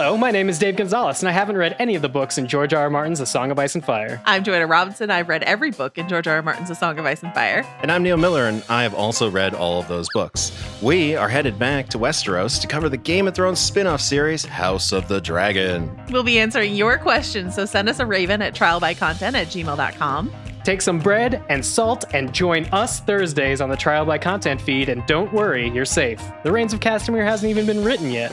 Hello, my name is Dave Gonzalez, and I haven't read any of the books in George R. R. Martin's A Song of Ice and Fire. I'm Joanna Robinson. I've read every book in George R. R. Martin's A Song of Ice and Fire. And I'm Neil Miller, and I have also read all of those books. We are headed back to Westeros to cover the Game of Thrones spin off series, House of the Dragon. We'll be answering your questions, so send us a raven at trialbycontent at gmail.com. Take some bread and salt and join us Thursdays on the Trial by Content feed, and don't worry, you're safe. The Rains of Castamere hasn't even been written yet.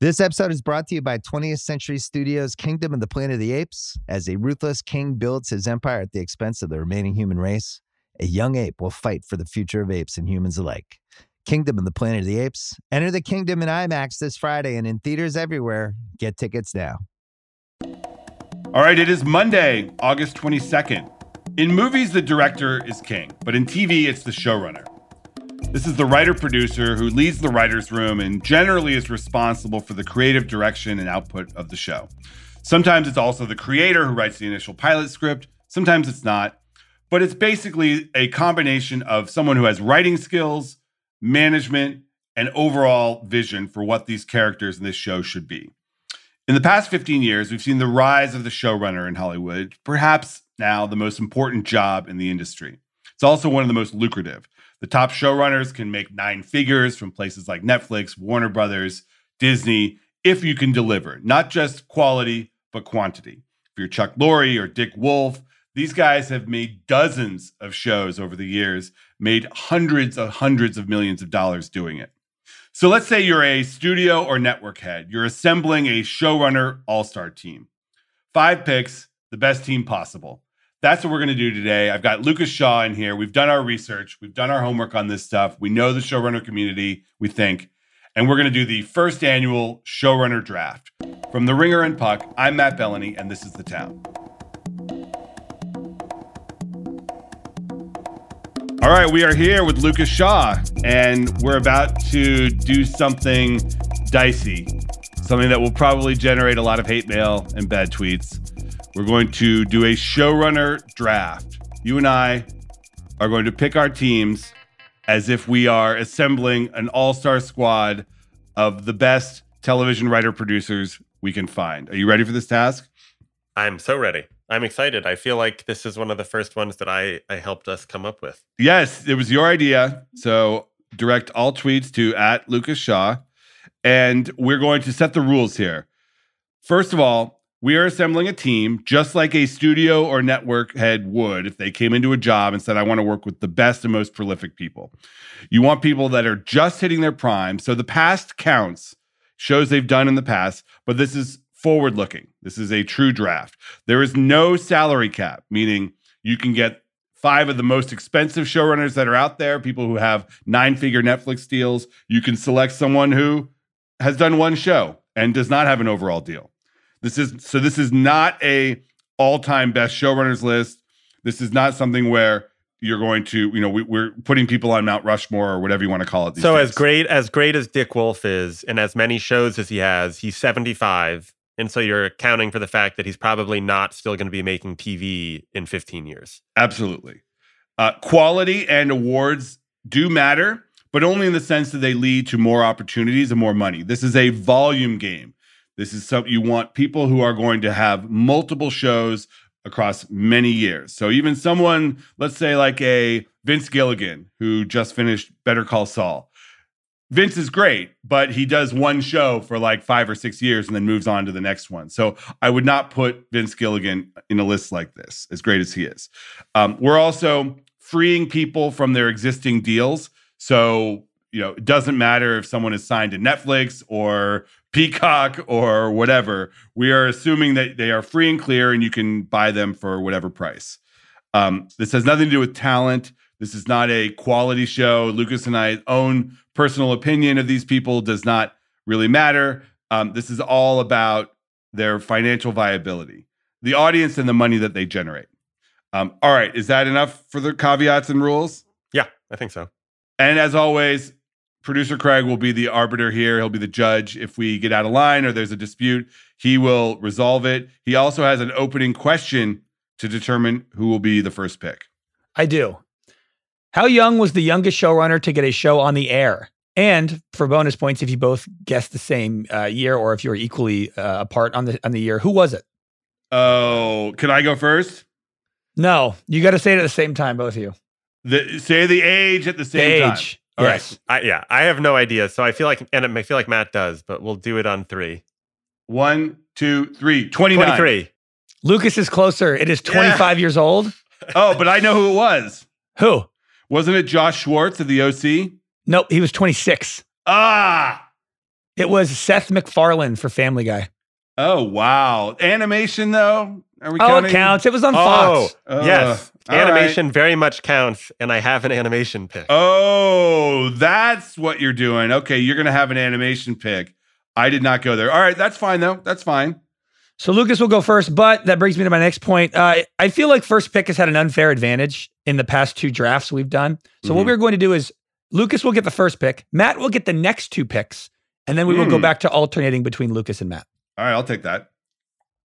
This episode is brought to you by 20th Century Studios' Kingdom of the Planet of the Apes. As a ruthless king builds his empire at the expense of the remaining human race, a young ape will fight for the future of apes and humans alike. Kingdom of the Planet of the Apes. Enter the kingdom in IMAX this Friday and in theaters everywhere. Get tickets now. All right, it is Monday, August 22nd. In movies, the director is king, but in TV, it's the showrunner. This is the writer producer who leads the writer's room and generally is responsible for the creative direction and output of the show. Sometimes it's also the creator who writes the initial pilot script, sometimes it's not. But it's basically a combination of someone who has writing skills, management, and overall vision for what these characters in this show should be. In the past 15 years, we've seen the rise of the showrunner in Hollywood, perhaps now the most important job in the industry. It's also one of the most lucrative. The top showrunners can make nine figures from places like Netflix, Warner Brothers, Disney, if you can deliver, not just quality, but quantity. If you're Chuck Lorre or Dick Wolf, these guys have made dozens of shows over the years, made hundreds of hundreds of millions of dollars doing it. So let's say you're a studio or network head. You're assembling a showrunner all star team. Five picks, the best team possible. That's what we're going to do today. I've got Lucas Shaw in here. We've done our research, we've done our homework on this stuff. We know the showrunner community, we think, and we're going to do the first annual showrunner draft. From The Ringer and Puck, I'm Matt Belloni, and this is The Town. All right, we are here with Lucas Shaw, and we're about to do something dicey, something that will probably generate a lot of hate mail and bad tweets. We're going to do a showrunner draft. You and I are going to pick our teams as if we are assembling an all star squad of the best television writer producers we can find. Are you ready for this task? I'm so ready. I'm excited. I feel like this is one of the first ones that I, I helped us come up with. Yes, it was your idea. So direct all tweets to at Lucas Shaw. And we're going to set the rules here. First of all, we are assembling a team just like a studio or network head would if they came into a job and said, I want to work with the best and most prolific people. You want people that are just hitting their prime. So the past counts, shows they've done in the past, but this is forward looking. This is a true draft. There is no salary cap, meaning you can get five of the most expensive showrunners that are out there, people who have nine figure Netflix deals. You can select someone who has done one show and does not have an overall deal. This is so this is not a all-time best showrunners list. This is not something where you're going to, you know, we, are putting people on Mount Rushmore or whatever you want to call it. so days. as great as great as Dick Wolf is, and as many shows as he has, he's 75, and so you're accounting for the fact that he's probably not still going to be making TV in 15 years. Absolutely, uh, quality and awards do matter, but only in the sense that they lead to more opportunities and more money. This is a volume game. This is something you want people who are going to have multiple shows across many years. So even someone, let's say like a Vince Gilligan, who just finished Better Call Saul. Vince is great, but he does one show for like five or six years and then moves on to the next one. So I would not put Vince Gilligan in a list like this, as great as he is. Um, we're also freeing people from their existing deals. So you know, it doesn't matter if someone is signed to Netflix or Peacock or whatever. We are assuming that they are free and clear and you can buy them for whatever price. Um, this has nothing to do with talent. This is not a quality show. Lucas and I own personal opinion of these people does not really matter. Um, this is all about their financial viability, the audience, and the money that they generate. Um, all right, is that enough for the caveats and rules? Yeah, I think so. And as always, producer Craig will be the arbiter here. He'll be the judge. If we get out of line or there's a dispute, he will resolve it. He also has an opening question to determine who will be the first pick. I do. How young was the youngest showrunner to get a show on the air? And for bonus points, if you both guessed the same uh, year or if you were equally uh, apart on the on the year, who was it? Oh, can I go first? No, you got to say it at the same time, both of you. The, say the age at the The same time. Age. All right. yes. I, yeah, I have no idea. So I feel like, and I feel like Matt does, but we'll do it on three. One, two, three. 29. 23. Lucas is closer. It is 25 years old. Oh, but I know who it was. Who? Wasn't it Josh Schwartz of the OC? Nope, he was 26. Ah. It was Seth MacFarlane for Family Guy. Oh, wow. Animation, though? Are we Oh, counting? it counts. It was on Oh, Fox. Uh, yes. all right. Animation very much counts, and I have an animation pick. Oh, that's what you're doing. Okay, you're going to have an animation pick. I did not go there. All right, that's fine, though. That's fine. So Lucas will go first, but that brings me to my next point. Uh, I feel like first pick has had an unfair advantage in the past two drafts we've done. So what Mhm. we're going to do is Lucas will get the first pick, Matt will get the next two picks, and then we will go Hmm. back to alternating between Lucas and Matt. All right, I'll take that.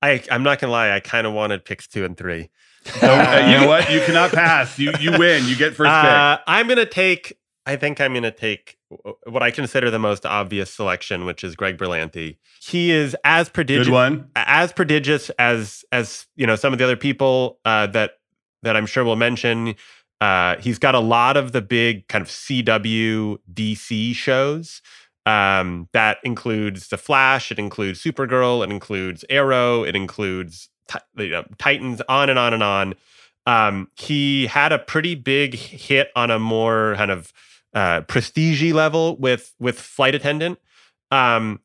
I, I'm not gonna lie, I kind of wanted picks two and three. So, uh, you know what? You cannot pass. You you win. You get first Uh, I'm gonna take. I think I'm gonna take what I consider the most obvious selection, which is Greg Berlanti. He is as prodigious, as prodigious as as you know some of the other people uh, that that I'm sure we'll mention. Uh, he's got a lot of the big kind of CW DC shows. Um, that includes the Flash. It includes Supergirl. It includes Arrow. It includes Ti- you know, Titans. On and on and on. Um, he had a pretty big hit on a more kind of uh, prestige level with with Flight Attendant. Um,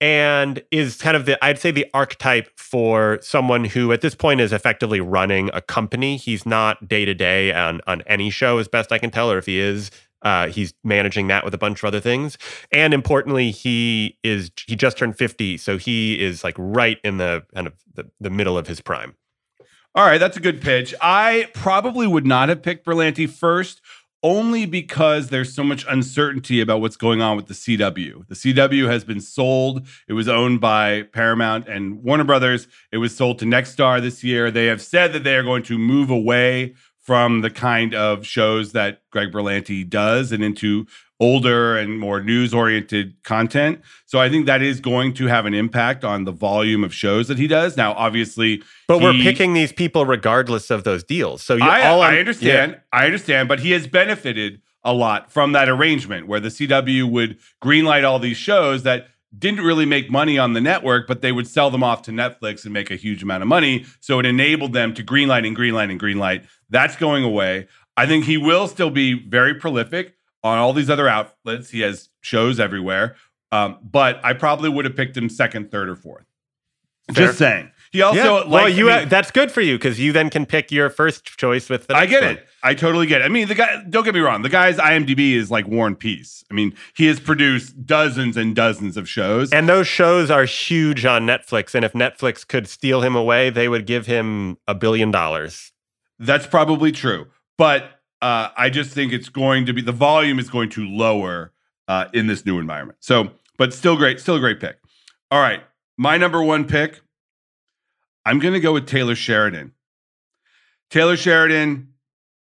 and is kind of the I'd say the archetype for someone who at this point is effectively running a company. He's not day to day on on any show, as best I can tell, or if he is, uh, he's managing that with a bunch of other things. And importantly, he is he just turned fifty, so he is like right in the kind of the, the middle of his prime. All right, that's a good pitch. I probably would not have picked Berlanti first, only because there's so much uncertainty about what's going on with the CW. The CW has been sold. It was owned by Paramount and Warner Brothers. It was sold to Nexstar this year. They have said that they are going to move away from the kind of shows that Greg Berlanti does and into older and more news oriented content. So I think that is going to have an impact on the volume of shows that he does. Now, obviously, But we're picking these people regardless of those deals. So you, I, all I understand. I understand, but he has benefited a lot from that arrangement where the CW would greenlight all these shows that didn't really make money on the network, but they would sell them off to Netflix and make a huge amount of money. So it enabled them to greenlight and greenlight and greenlight. That's going away. I think he will still be very prolific on all these other outlets. He has shows everywhere. Um, but I probably would have picked him second, third, or fourth. Fair. Just saying. He also Yeah. well, you I mean- that's good for you because you then can pick your first choice with the. I get one. it. I totally get it. I mean, the guy. Don't get me wrong. The guy's IMDb is like War and Peace. I mean, he has produced dozens and dozens of shows. And those shows are huge on Netflix. And if Netflix could steal him away, they would give him a billion dollars. That's probably true. But uh, I just think it's going to be the volume is going to lower uh, in this new environment. So, but still great, still a great pick. All right, my number one pick. I'm going to go with Taylor Sheridan. Taylor Sheridan,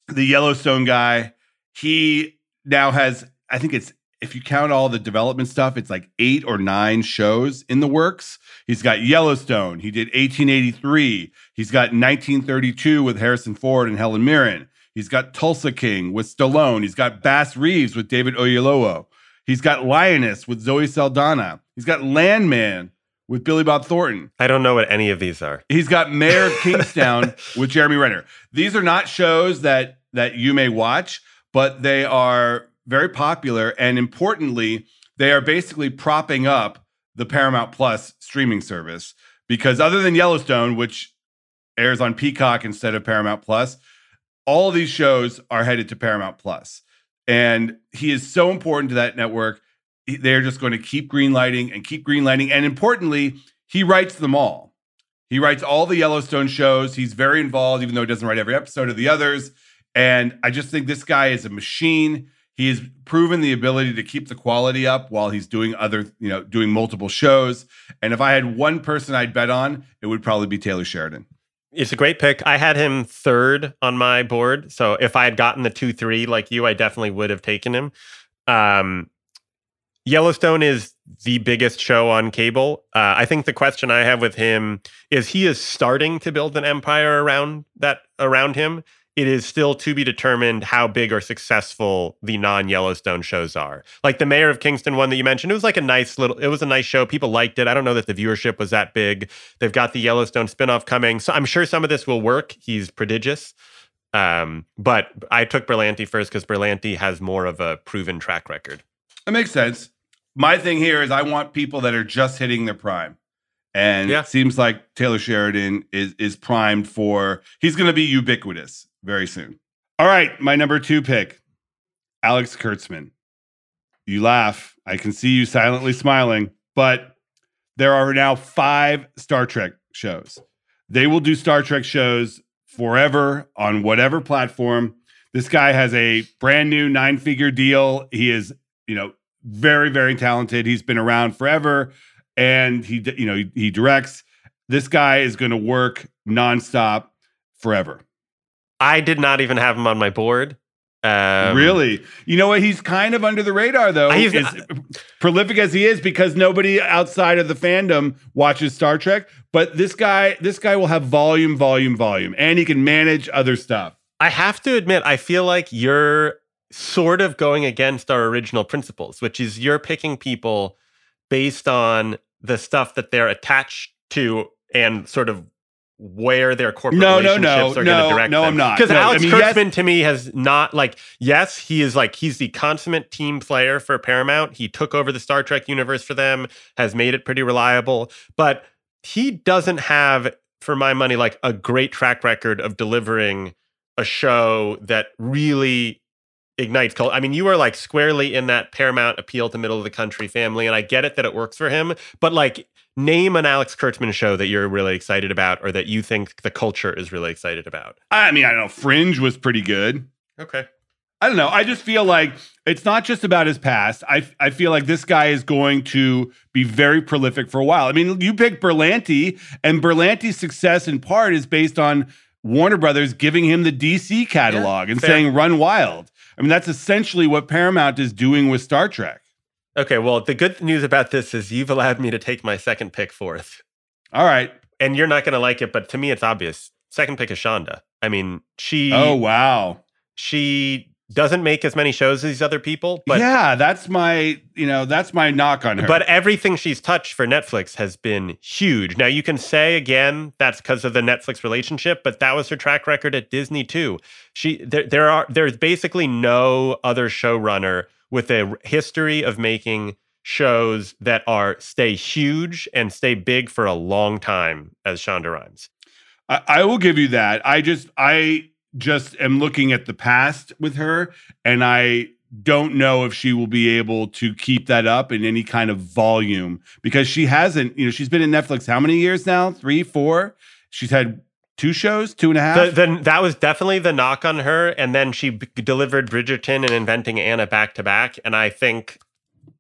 the Yellowstone guy. He now has, I think it's if you count all the development stuff, it's like eight or nine shows in the works. He's got Yellowstone. He did 1883. He's got 1932 with Harrison Ford and Helen Mirren. He's got Tulsa King with Stallone. He's got Bass Reeves with David Oyelowo. He's got Lioness with Zoe Saldana. He's got Landman with Billy Bob Thornton. I don't know what any of these are. He's got Mayor of Kingstown with Jeremy Renner. These are not shows that that you may watch, but they are very popular and importantly, they are basically propping up the Paramount Plus streaming service because other than Yellowstone, which airs on Peacock instead of Paramount Plus, all these shows are headed to Paramount Plus. And he is so important to that network. They're just going to keep greenlighting and keep greenlighting. And importantly, he writes them all. He writes all the Yellowstone shows. He's very involved, even though he doesn't write every episode of the others. And I just think this guy is a machine. He has proven the ability to keep the quality up while he's doing other, you know, doing multiple shows. And if I had one person I'd bet on, it would probably be Taylor Sheridan. It's a great pick. I had him third on my board. So if I had gotten the 2 3 like you, I definitely would have taken him. Um, Yellowstone is the biggest show on cable. Uh, I think the question I have with him is he is starting to build an empire around that around him. It is still to be determined how big or successful the non-Yellowstone shows are. Like the Mayor of Kingstown one that you mentioned, it was like a nice little it was a nice show. People liked it. I don't know that the viewership was that big. They've got the Yellowstone spinoff coming. So I'm sure some of this will work. He's prodigious. Um, but I took Berlanti first because Berlanti has more of a proven track record. It makes sense. My thing here is I want people that are just hitting their prime. And Yeah. it seems like Taylor Sheridan is is primed for he's going to be ubiquitous very soon. All right, my number 2 pick. Alex Kurtzman. You laugh. I can see you silently smiling, but there are now 5 Star Trek shows. They will do Star Trek shows forever on whatever platform. This guy has a brand new nine-figure deal. He is, you know, very very talented. He's been around forever and he you know he, he directs. This guy is going to work nonstop forever. I did not even have him on my board. Um, really? You know what? He's kind of under the radar though He's- as prolific as he is because nobody outside of the fandom watches star trek but this guy this guy will have volume volume volume and he can manage other stuff. I have to admit, I feel like you're sort of going against our original principles, which is you're picking people based on the stuff that they're attached to and sort of where their corporate No, no, relationships no, are going no, to direct no, them. I'm not. Because No, I Alex mean, yes- Kurtzman to me has not like yes, he is like he's the consummate team player for Paramount. He took over the Star Trek universe for them, has made it pretty reliable, but he doesn't have, for my money, like a great track record of delivering a show that really ignites cult. I mean, you are like squarely in that Paramount appeal to middle of the country family, and I get it that it works for him, but like name an Alex Kurtzman show that you're really excited about or that you think the culture is really excited about. i mean i don't know fringe was pretty good Okay. I don't know. I just feel like it's not just about his past. I I feel like this guy is going to be very prolific for a while. I mean, you pick Berlanti, and Berlanti's success in part is based on Warner Brothers giving him the DC catalog and fair. saying "Run Wild." I mean, that's essentially what Paramount is doing with Star Trek. Okay, well, the good news about this is you've allowed me to take my second pick fourth. All right. And you're not going to like it, but to me it's obvious. Second pick is Shonda. I mean, she Oh wow. she doesn't make as many shows as these other people, but yeah, that's my you know that's my knock on her. But everything she's touched for Netflix has been huge. Now you can say again that's because of the Netflix relationship, but that was her track record at Disney too. She there there are there's basically no other showrunner with a history of making shows that are stay huge and stay big for a long time as Shonda Rhimes. I, I will give you that. I just I just am looking at the past with her, and I don't know if she will be able to keep that up in any kind of volume because she hasn't. You know, she's been in Netflix how many years now? Three, four. She's had two shows, two and a half. The, the, that was definitely the knock on her, and then she b- delivered Bridgerton and Inventing Anna back to back. And I think,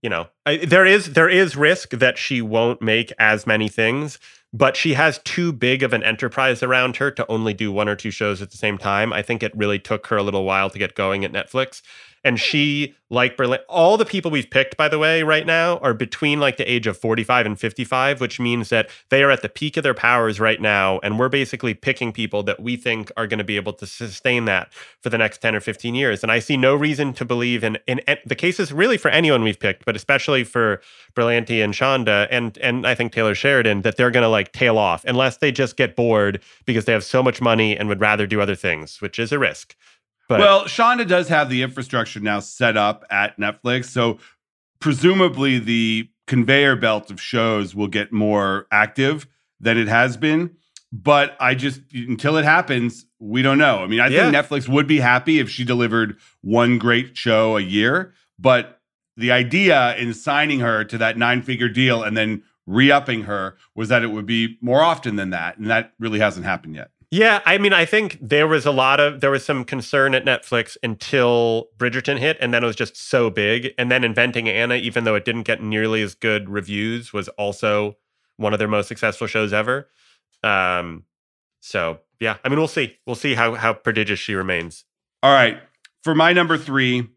you know, I, there is there is risk that she won't make as many things, but she has too big of an enterprise around her to only do one or two shows at the same time. I think it really took her a little while to get going at Netflix. And she, like Berlin, all the people we've picked, by the way, right now are between like the age of 45 and 55, which means that they are at the peak of their powers right now. And we're basically picking people that we think are going to be able to sustain that for the next 10 or 15 years. And I see no reason to believe in, in, in the cases really for anyone we've picked, but especially for Berlanti and Shonda and, and I think Taylor Sheridan, that they're going to like tail off unless they just get bored because they have so much money and would rather do other things, which is a risk. But well, Shonda does have the infrastructure now set up at Netflix, so presumably the conveyor belt of shows will get more active than it has been. But I just until it happens, we don't know. I mean, I Yeah. think Netflix would be happy if she delivered one great show a year, but the idea in signing her to that nine figure deal and then re-upping her was that it would be more often than that, and that really hasn't happened yet. Yeah, I mean, I think there was a lot of there was some concern at Netflix until Bridgerton hit, and then it was just so big. And then Inventing Anna, even though it didn't get nearly as good reviews, was also one of their most successful shows ever. Um, so yeah, I mean, we'll see. We'll see how how prodigious she remains. All right, for my number three,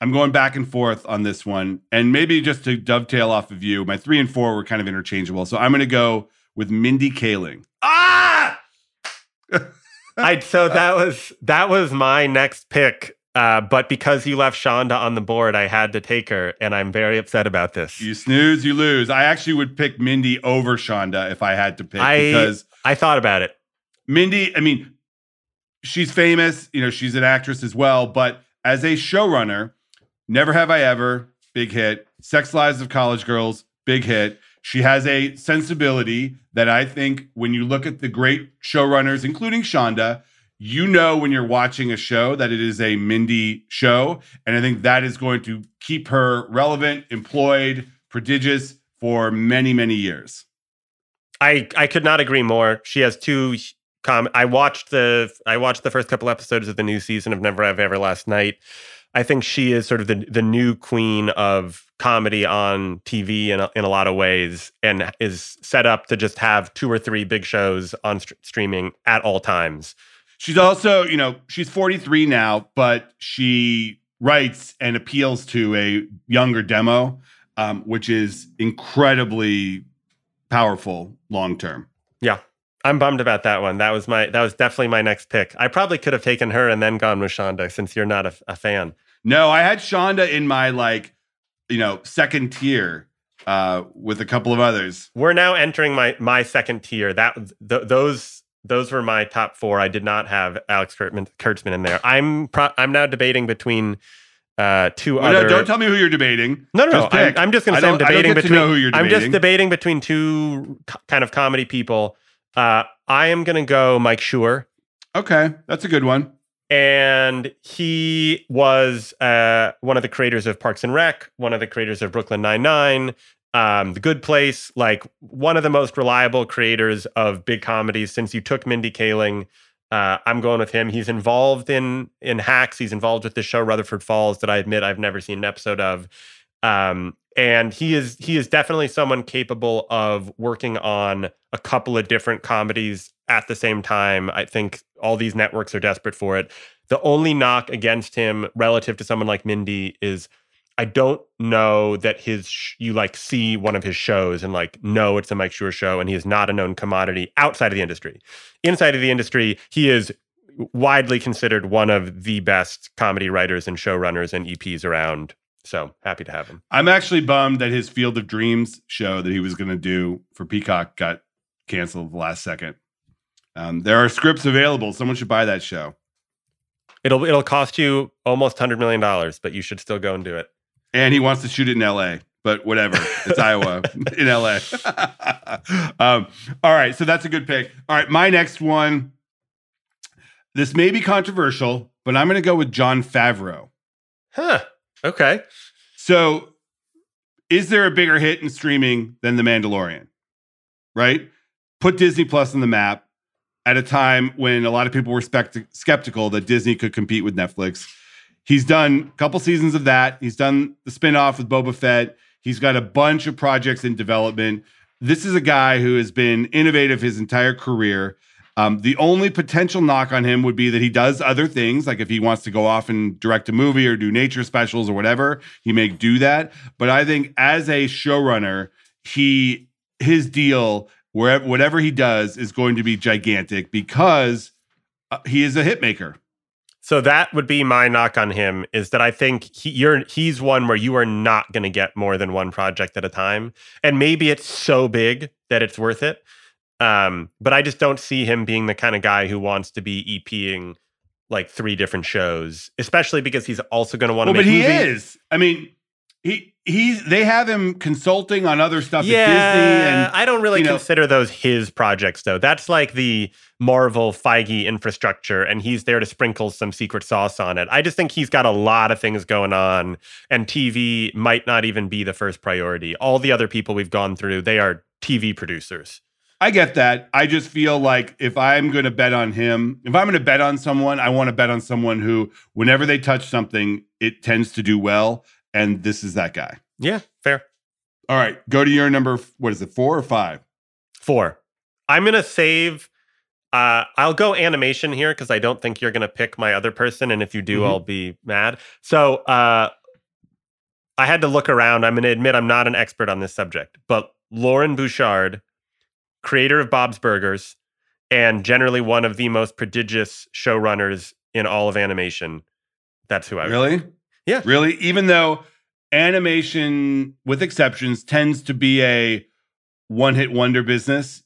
I'm going back and forth on this one, and maybe just to dovetail off of you, my three and four were kind of interchangeable. So I'm going to go with Mindy Kaling. Ah! I so that was that was my next pick. Uh, but because you left Shonda on the board, I had to take her, and I'm very upset about this. You snooze, you lose. I actually would pick Mindy over Shonda if I had to pick I- because I thought about it. Mindy, I mean, she's famous, you know, she's an actress as well, but as a showrunner, Never Have I Ever, big hit. Sex Lives of College Girls, big hit. She has a sensibility that I think when you look at the great showrunners, including Shonda, you know when you're watching a show that it is a Mindy show. And I think that is going to keep her relevant, employed, prodigious for many, many years. I I could not agree more. She has two com I watched the I watched the first couple episodes of the new season of Never Have Ever last night. I think she is sort of the the new queen of comedy on TV in a, in a lot of ways and is set up to just have two or three big shows on st- streaming at all times. She's also, you know, she's 43 now, but she writes and appeals to a younger demo, um, which is incredibly powerful long term. Yeah. I'm bummed about that one. That was my that was definitely my next pick. I probably could have taken her and then gone with Shonda since you're not a, a fan. No, I had Shonda in my like, you know, second tier uh, with a couple of others. We're now entering my my second tier. That th- those those were my top four. I did not have Alex Kurtzman, Kurtzman in there. I'm pro- I'm now debating between uh, two Well, other. no, don't tell me who you're debating. No, no, no. I'm. I'm just going to say I'm don't- I don't debating between. know who you're debating. I'm just debating. debating between two co- kind of comedy people. Uh, I am going to go Mike Schur, Okay, that's a good one. and he was uh, one of the creators of Parks and Rec, one of the creators of Brooklyn Nine Nine, um, The Good Place, like one of the most reliable creators of big comedies since you took Mindy Kaling. Uh, I'm going with him. He's involved in in Hacks. He's involved with the show Rutherford Falls that I admit I've never seen an episode of. Um, and he is he is definitely someone capable of working on a couple of different comedies at the same time. I think all these networks are desperate for it. The only knock against him relative to someone like Mindy is I don't know that his sh- you like see one of his shows and like no, it's a Mike Schur show and he is not a known commodity outside of the industry. Inside of the industry, he is widely considered one of the best comedy writers and showrunners and EPs around. So happy to have him. I'm actually bummed that his Field of Dreams show that he was going to do for Peacock got canceled the last second. Um, there are scripts available. Someone should buy that show. It'll it'll cost you almost hundred million dollars, but you should still go and do it. And he wants to shoot it in LA, but whatever. It's Iowa in LA. um, all right. So that's a good pick. All right. My next one. This may be controversial, but I'm going to go with Jon Favreau. Huh. Okay. So, is there a bigger hit in streaming than The Mandalorian? Right? Put Disney Plus on the map at a time when a lot of people were spect- skeptical that Disney could compete with Netflix. He's done a couple seasons of that. He's done the spinoff with Boba Fett. He's got a bunch of projects in development. This is a guy who has been innovative his entire career. Um, the only potential knock on him would be that he does other things, like if he wants to go off and direct a movie or do nature specials or whatever, he may do that. But I think as a showrunner, he his deal wherever whatever he does is going to be gigantic because uh, he is a hit maker. So that would be my knock on him is that I think he, you're he's one where you are not going to get more than one project at a time, and maybe it's so big that it's worth it. Um, but I just don't see him being the kind of guy who wants to be EPing like three different shows, especially because he's also going to want to Well, but he movies. is. I mean, he he's they have him consulting on other stuff yeah, at Disney and I don't really you know- consider those his projects though. That's like the Marvel Feige infrastructure, and he's there to sprinkle some secret sauce on it. I just think he's got a lot of things going on, and TV might not even be the first priority. All the other people we've gone through, they are TV producers. I get that. I just feel like if I'm going to bet on him, if I'm going to bet on someone, I want to bet on someone who, whenever they touch something, it tends to do well. And this is that guy. Yeah, fair. All right, go to your number. What is it, four or five? Four. I'm gonna save. Uh, I'll go animation here because I don't think you're gonna pick my other person, and if you do, Mhm. I'll be mad. So uh, I had to look around. I'm gonna admit I'm not an expert on this subject, but Loren Bouchard, creator of Bob's Burgers, and generally one of the most prodigious showrunners in all of animation. That's who I would Really? Yeah. Really? Even though animation, with exceptions, tends to be a one hit wonder business.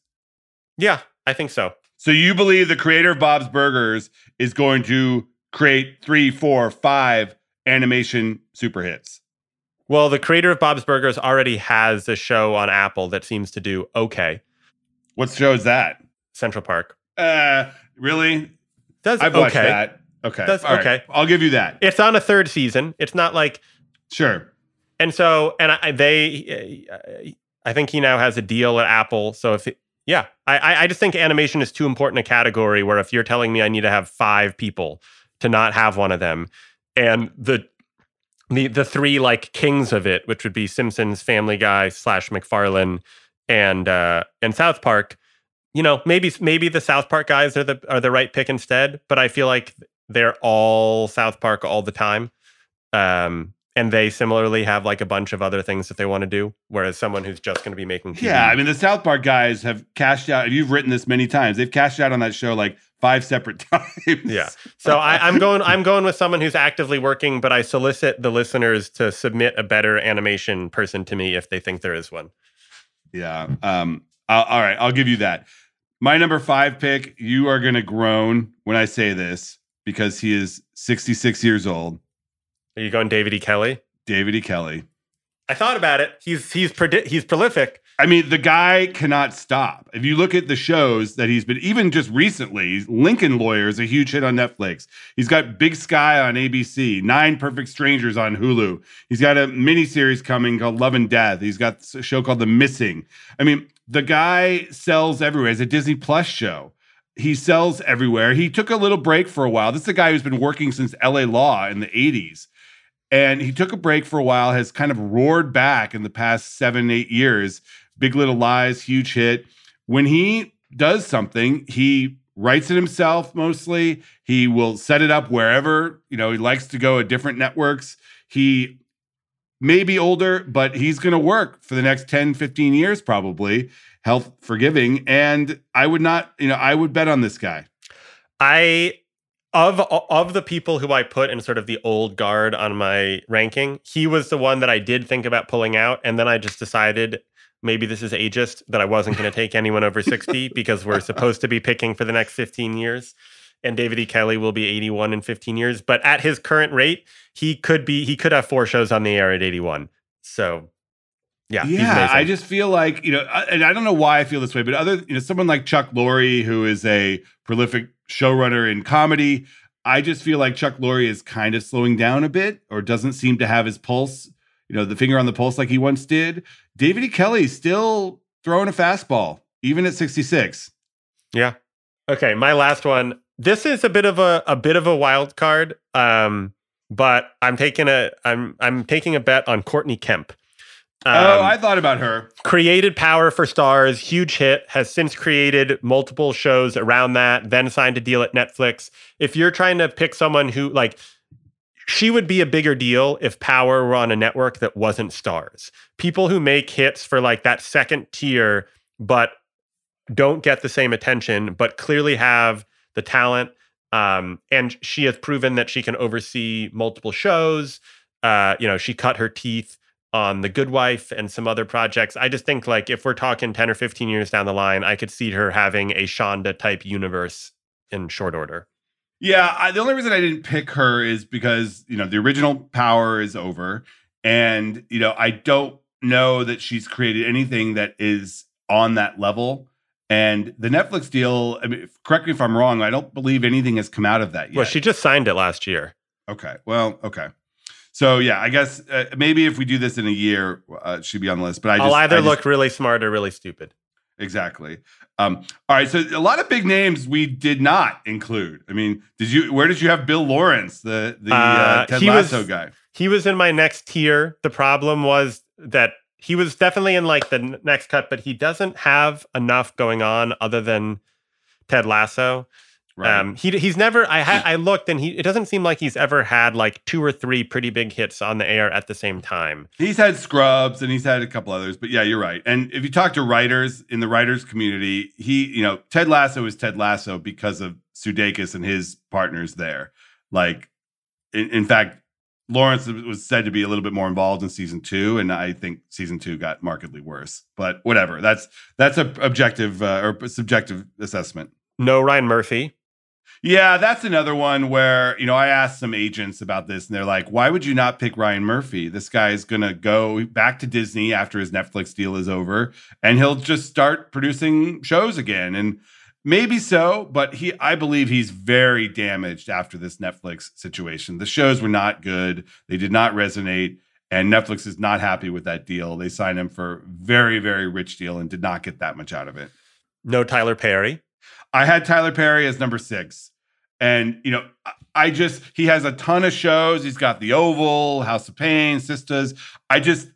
Yeah, I think so. So you believe the creator of Bob's Burgers is going to create three, four, five animation super hits? Well, the creator of Bob's Burgers already has a show on Apple that seems to do okay. What show is that? Central Park. Uh, really? Does I've watched okay. that. Okay. That's All right. okay. I'll give you that. It's on a third season. It's not like, Sure. and so, and I, they, I think he now has a deal at Apple. So if, it, yeah, I- I, I just think animation is too important a category where if you're telling me I need to have five people to not have one of them, and the, the the three like kings of it, which would be Simpsons, Family Guy slash MacFarlane, and uh, and South Park. You know, maybe maybe the South Park guys are the are the right pick instead, but I feel like they're all South Park all the time. Um, and they similarly have like a bunch of other things that they want to do, whereas someone who's just going to be making TV. Yeah, I mean the South Park guys have cashed out. You've written this many times. They've cashed out on that show like five separate times. Yeah. So I, I'm going. I'm going with someone who's actively working, but I solicit the listeners to submit a better animation person to me if they think there is one. Yeah. Um. I'll, all right. I'll give you that. My number five pick. You are going to groan when I say this because he is 66 years old. Are you going David E. Kelley? David E. Kelley. I thought about it. He's he's predi- he's prolific. I mean, the guy cannot stop. If you look at the shows that he's been, even just recently, Lincoln Lawyer is a huge hit on Netflix. He's got Big Sky on ABC, Nine Perfect Strangers on Hulu. He's got a miniseries coming called Love and Death. He's got a show called The Missing. I mean, the guy sells everywhere. It's a Disney Plus show. He sells everywhere. He took a little break for a while. This is a guy who's been working since LA Law in the 80s. And he took a break for a while, has kind of roared back in the past seven, eight years. Big Little Lies, huge hit. When he does something, he writes it himself mostly. He will set it up wherever, you know, he likes to go at different networks. He may be older, but he's going to work for the next 10, 15 years, probably, health forgiving. And I would not, you know, I would bet on this guy. I of of the people who I put in sort of the old guard on my ranking, he was the one that I did think about pulling out, and then I just decided maybe this is ageist that I wasn't going to take anyone over 60 because we're supposed to be picking for the next 15 years. And David E. Kelley will be 81 in 15 years. But at his current rate, he could be he could have four shows on the air at 81. So yeah, yeah. I just feel like you know, I- and I don't know why I feel this way, but other you know, someone like Chuck Lorre, who is a prolific showrunner in comedy, I just feel like Chuck Lorre is kind of slowing down a bit, or doesn't seem to have his pulse, you know, the finger on the pulse like he once did. David E. Kelley still throwing a fastball, even at sixty six. Yeah. Okay, my last one. This is a bit of a a bit of a wild card. Um, but I'm taking a I'm I'm taking a bet on Courtney Kemp. Um, oh, I thought about her. created Power for Starz, huge hit, has since created multiple shows around that, then signed a deal at Netflix. If you're trying to pick someone who like she would be a bigger deal if Power were on a network that wasn't Starz. People who make hits for like that second tier but don't get the same attention but clearly have the talent um, and she has proven that she can oversee multiple shows. Uh, you know, she cut her teeth on The Good Wife and some other projects. I just think like if we're talking 10 or 15 years down the line, I could see her having a Shonda type universe in short order. Yeah, I, the only reason I didn't pick her is because you know the original Power is over, and you know I don't know that she's created anything that is on that level. And the Netflix deal, I mean, correct me if I'm wrong. I don't believe anything has come out of that yet. Well, she just signed it last year. Okay. Well, okay. So yeah, I guess uh, maybe if we do this in a year, uh, she'd be on the list. But I just, I'll either I just- look really smart or really stupid. exactly. Um, all right. So a lot of big names we did not include. I mean, did you? Where did you have Bill Lawrence, the the uh, Uh, Ted he was- Lasso guy? He was in my next tier. The problem was that he was definitely in like the next cut, but he doesn't have enough going on other than Ted Lasso. Right. Um, he he's never. I ha, I looked and he. It doesn't seem like he's ever had like two or three pretty big hits on the air at the same time. He's had Scrubs and he's had a couple others, but yeah, you're right. And if you talk to writers in the writers community, he, you know, Ted Lasso is Ted Lasso because of Sudeikis and his partners there. Like, in, in fact, Lawrence was said to be a little bit more involved in season two, and I think season two got markedly worse. But whatever, that's that's a objective uh, or subjective assessment. No Ryan Murphy. Yeah, that's another one where, you know, I asked some agents about this and they're like, why would you not pick Ryan Murphy? This guy is going to go back to Disney after his Netflix deal is over and he'll just start producing shows again. And maybe so, but he, I believe he's very damaged after this Netflix situation. The shows were not good, they did not resonate. And Netflix is not happy with that deal. They signed him for very, very rich deal and did not get that much out of it. No Tyler Perry. I had Tyler Perry as number six. And, you know, I- just, he has a ton of shows. He's got The Oval, House of Payne, Sisters. I just,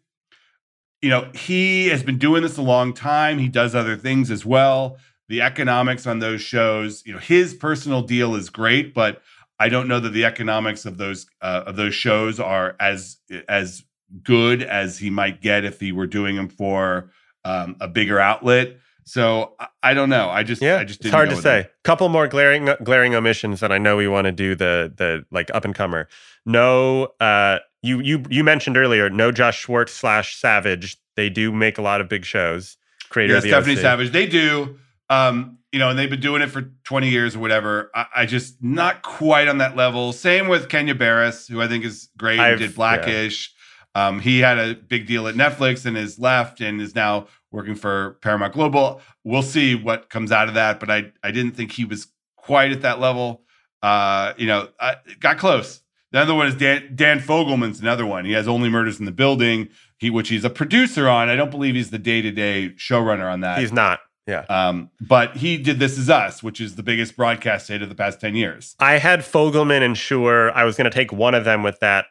you know, he has been doing this a long time. He does other things as well. The economics on those shows, you know, his personal deal is great, but I don't know that the economics of those uh, of those shows are as as good as he might get if he were doing them for um, a bigger outlet. So I, don't know. I just Yeah, I just it's hard to say. him. Couple more glaring glaring omissions that I know we want to do the the like up and comer. No, uh, you you you mentioned earlier. No Josh Schwartz slash Savage. They do make a lot of big shows. Creator Yeah, of the Stephanie OC. Savage. They do. Um, you know, and they've been doing it for 20 years or whatever. I, I just not quite on that level. Same with Kenya Barris, who I think is great I've- did Blackish. Um, he had a big deal at Netflix and has left and is now working for Paramount Global. We'll see what comes out of that, but I I didn't think he was quite at that level. Uh, you know, I, got close. The other one is Dan Dan Fogelman's another one. He has Only Murders in the Building, he which he's a producer on. I don't believe he's the day to day showrunner on that. He's not. Yeah. Um, but he did This Is Us, which is the biggest broadcast hit of the past 10 years. I had Fogelman and Schur. I was going to take one of them with that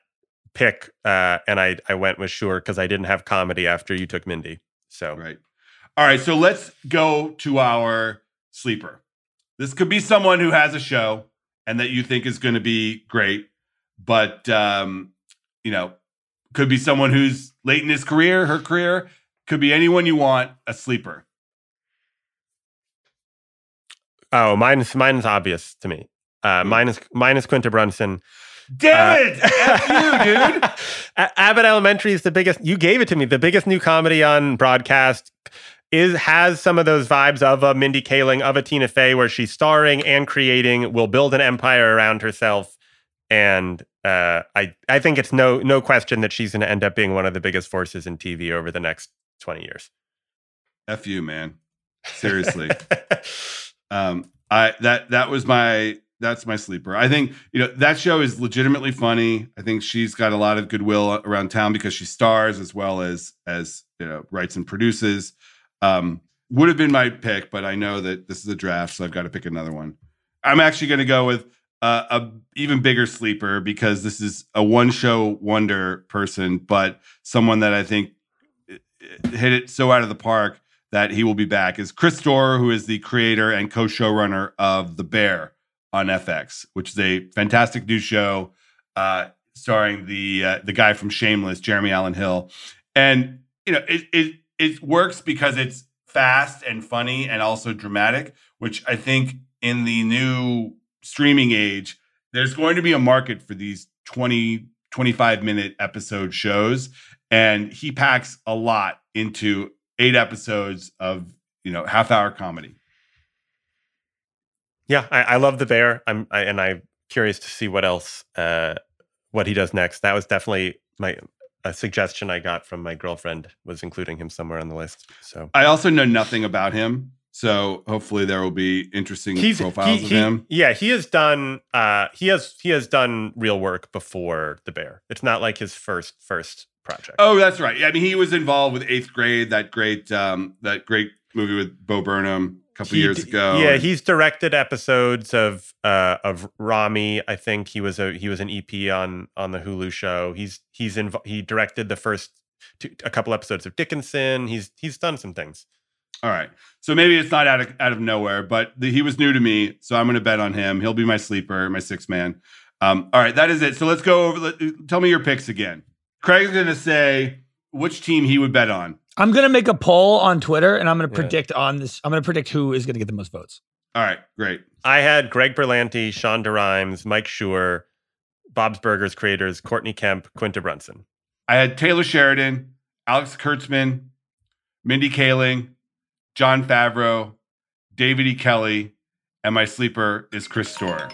pick, uh, and I I went with Schur because I didn't have comedy after you took Mindy. So Right. All right. So let's go to our sleeper. This could be someone who has a show and that you think is going to be great, but, um, you know, could be someone who's late in his career, her career, could be anyone you want, a sleeper. oh, mine's mine's obvious to me. Uh, mine is mine is Quinta Brunson. Damn it! F you, dude. A- Abbott Elementary is the biggest. You gave it to me. The biggest new comedy on broadcast is has some of those vibes of a Mindy Kaling, of a Tina Fey, where she's starring and creating, will build an empire around herself, and uh, I I think it's no no question that she's going to end up being one of the biggest forces in TV over the next twenty years. F you, man. Seriously. um i that that was my that's my sleeper. I think you know that show is legitimately funny. I think she's got a lot of goodwill around town because she stars as well as as you know writes and produces. Um would have been my pick but i know that this is a draft so i've got to pick another one. I'm actually going to go with uh, a even bigger sleeper because this is a one show wonder person but someone that i think eh, hit it so out of the park that he will be back is Chris Storer, who is the creator and co-showrunner of The Bear on FX, which is a fantastic new show uh, starring the uh, the guy from Shameless, Jeremy Allen Hill, and you know it it it works because it's fast and funny and also dramatic, which I think in the new streaming age, there's going to be a market for these 20 25 minute episode shows. And he packs a lot into eight episodes of you know half hour comedy Yeah, I, I love the bear. I'm I, and I'm curious to see what else uh what he does next. That was definitely my a suggestion I got from my girlfriend was including him somewhere on the list. So I also know nothing about him, so hopefully there will be interesting profiles he- of he- him. Yeah, he has done uh he has he has done real work before The Bear. It's not like his first first project. Oh, that's right. Yeah, I mean, he was involved with Eighth Grade, that great, um, that great movie with Bo Burnham couple He years ago. Yeah, he's directed episodes of uh of Ramy. I think he was a he was an EP on on the Hulu show. He's he's in he directed the first two, a couple episodes of Dickinson. He's he's done some things. All right. So maybe it's not out of out of nowhere, but the, he was new to me, so I'm going to bet on him. He'll be my sleeper, my six man. Um, all right, that is it. So let's go over. Let, tell me your picks again. Craig's going to say which team he would bet on. I'm gonna make a poll on Twitter, and I'm gonna Yeah. predict on this. I'm gonna predict who is gonna get the most votes. All right, great. I had Greg Berlanti, Shonda Rhimes, Mike Schur, Bob's Burgers creators, Courtney Kemp, Quinta Brunson. I had Taylor Sheridan, Alex Kurtzman, Mindy Kaling, Jon Favreau, David E. Kelley, and my sleeper is Chris Storer.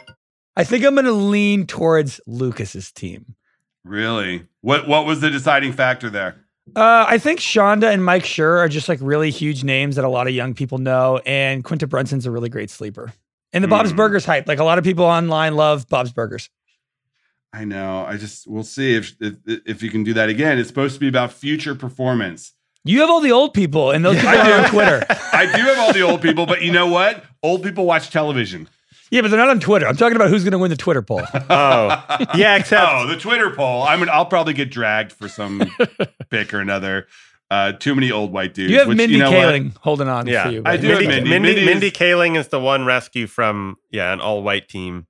I think I'm gonna lean towards Lucas's team. Really? What What was the deciding factor there? Uh, I think Shonda and Mike Schur are just like really huge names that a lot of young people know, and Quinta Brunson's a really great sleeper. And the Bob's Hmm. Burgers hype, like a lot of people online love Bob's Burgers. I know. I just we'll see if if, if you can do that again. It's supposed to be about future performance. You have all the old people, and those Yeah, people I are do. on Twitter. I do have all the old people, but you know what? Old people watch television. Yeah, but they're not on Twitter. I'm talking about who's going to win the Twitter poll. Oh, yeah, except oh, the Twitter poll. I mean, I'll probably get dragged for some pick or another. Uh, too many old white dudes. You have which, Mindy know what? Kaling holding on yeah, for you. I do Mindy, Mindy. Mindy, Mindy Mindy, Kaling is the one rescue from yeah an all white team.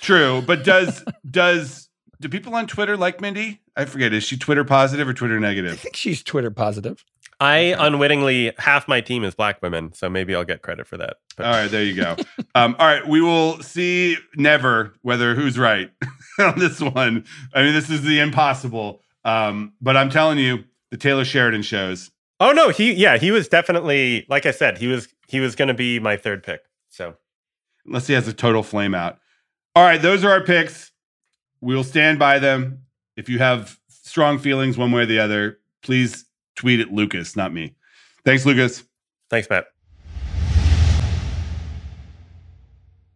True, but does does do people on Twitter like Mindy? I forget. Is she Twitter positive or Twitter negative? I think she's Twitter positive. I unwittingly half my team is black women, so maybe I'll get credit for that. But All right, there you go. Um, all right, we will see never whether who's right on this one. I mean, this is the impossible. Um, but I'm telling you, the Taylor Sheridan shows. oh no, he yeah he was definitely like I said he was he was going to be my third pick. So Unless he has a total flame out. All right, those are our picks. We'll stand by them. If you have strong feelings one way or the other, please tweet at Lucas, not me. Thanks, Lucas. thanks, Matt.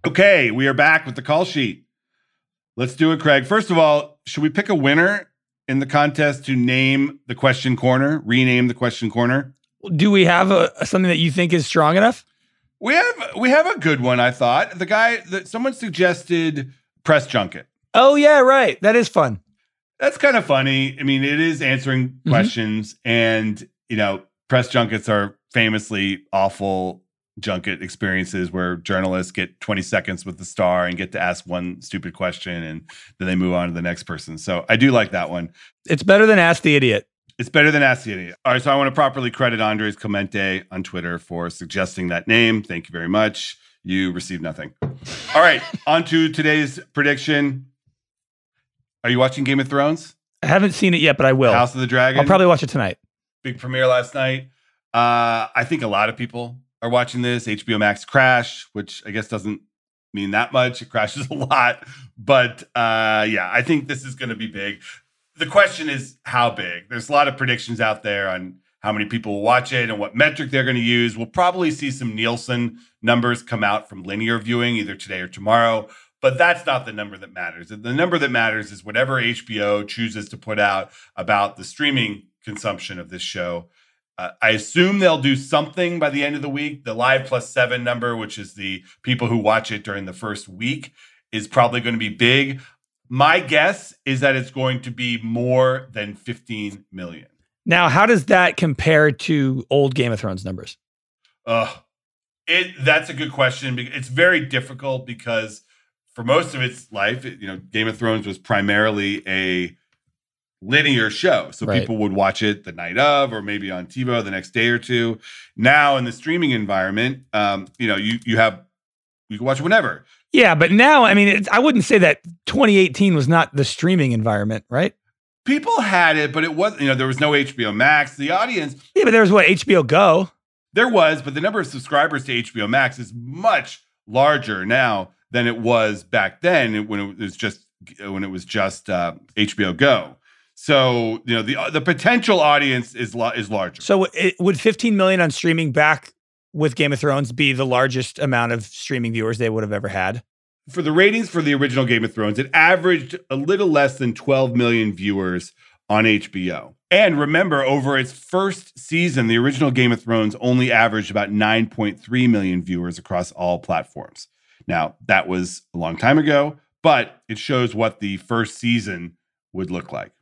Okay, we are back with the call sheet. Let's do it, Craig. First of all, should we pick a winner in the contest to name the question corner, rename the question corner? Do we have a, something that you think is strong enough? We have we have a good one, I thought. The guy that someone suggested press junket. Oh yeah, right. That is fun. That's kind of funny. I mean, it is answering Mhm. questions, and you know, press junkets are famously awful junket experiences where journalists get 20 seconds with the star and get to ask one stupid question and then they move on to the next person. So I do like that one. It's better than Ask the Idiot. It's better than Ask the Idiot. All right, so I want to properly credit Andres Clemente on Twitter for suggesting that name. Thank you very much. You received nothing. All right, on to today's prediction. Are you watching Game of Thrones? I haven't seen it yet, but I will. House of the Dragon? I'll probably watch it tonight. big premiere last night. Uh, I think a lot of people are watching this. HBO Max crash, which I guess doesn't mean that much. It crashes a lot, but uh, yeah, I think this is going to be big. The question is how big. There's a lot of predictions out there on how many people will watch it and what metric they're going to use. We'll probably see some Nielsen numbers come out from linear viewing either today or tomorrow. But that's not the number that matters. The number that matters is whatever HBO chooses to put out about the streaming consumption of this show. Uh, I assume they'll do something by the end of the week. The live plus seven number, which is the people who watch it during the first week, is probably going to be big. My guess is that it's going to be more than 15 million. Now, how does that compare to old Game of Thrones numbers? Ugh. It that's a good question. It's very difficult because for most of its life, you know, Game of Thrones was primarily a linear show. So Right. people would watch it the night of or maybe on TiVo the next day or two. Now in the streaming environment, um, you know, you you have you can watch it whenever. Yeah, but now, I mean, it's, I wouldn't say that 2018 was not the streaming environment, right? People had it, but it was, you know, there was no HBO Max. The audience Yeah, but there was what HBO Go. There was, but the number of subscribers to HBO Max is much larger now than it was back then when it was just when it was just uh, HBO Go. So you know the the potential audience is lo- is larger. So it, would 15 million on streaming back with Game of Thrones be the largest amount of streaming viewers they would have ever had? for the ratings for the original Game of Thrones, it averaged a little less than 12 million viewers on HBO. And remember, over its first season, the original Game of Thrones only averaged about 9.3 million viewers across all platforms. Now, that was a long time ago, but it shows what the first season would look like.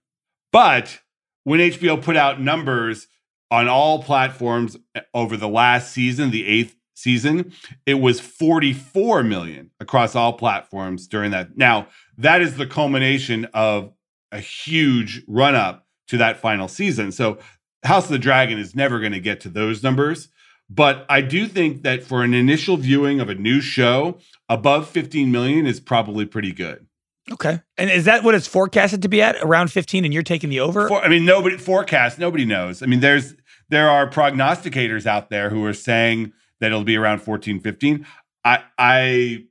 But when HBO put out numbers on all platforms eh, over the last season, the eighth season, it was 44 million across all platforms during that. Now, that is the culmination of a huge run up to that final season. So, House of the Dragon is never going to get to those numbers. But I do think that for an initial viewing of a new show, above 15 million is probably pretty good. Okay. And is that what it's forecasted to be at around 15 and you're taking the over? For, I mean, nobody forecast, nobody knows. I mean, there's there are prognosticators out there who are saying that it'll be around 14, 15. I I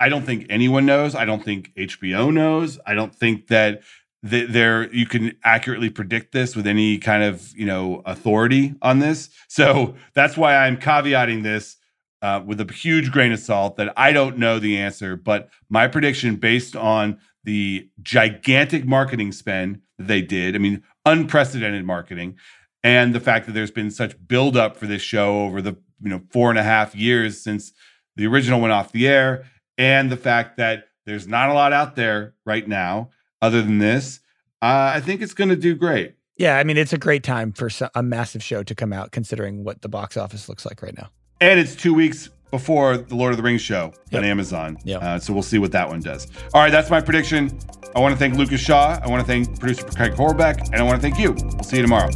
I don't think anyone knows. I don't think HBO knows. I don't think that that there you can accurately predict this with any kind of you know authority on this. So that's why I'm caveating this uh, with a huge grain of salt that I don't know the answer, but my prediction based on the gigantic marketing spend they did. I mean, unprecedented marketing, and the fact that there's been such buildup for this show over the you know four and a half years since the original went off the air, and the fact that there's not a lot out there right now other than this, uh, I think it's going to do great. Yeah, I mean, it's a great time for a massive show to come out, considering what the box office looks like right now. And it's two weeks before the Lord of the Rings show Yep. on Amazon. Yep. Uh, so we'll see what that one does. All right, that's my prediction. I want to thank Lucas Shaw. I want to thank producer Craig Horlbeck, and I want to thank you. We'll see you tomorrow.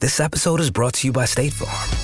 This episode is brought to you by State Farm.